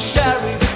sherry.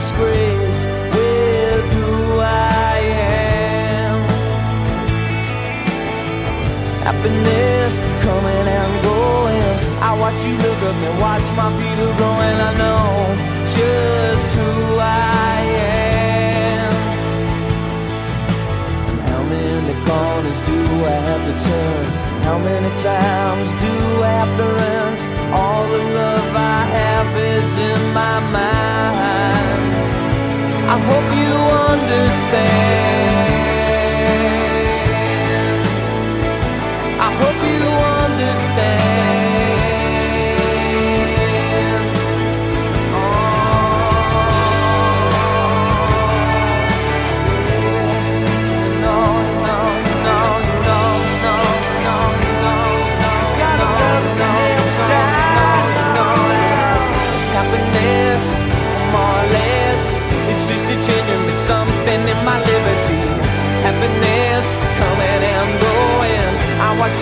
Disgrace with who I am. happiness coming and going. I watch you look up and watch my feet are growing. I know just who I am. And how many corners do I have to turn? How many times do I have to run? All the love I have is in my mind. I hope you understand.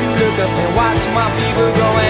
You look up and watch my fever growing.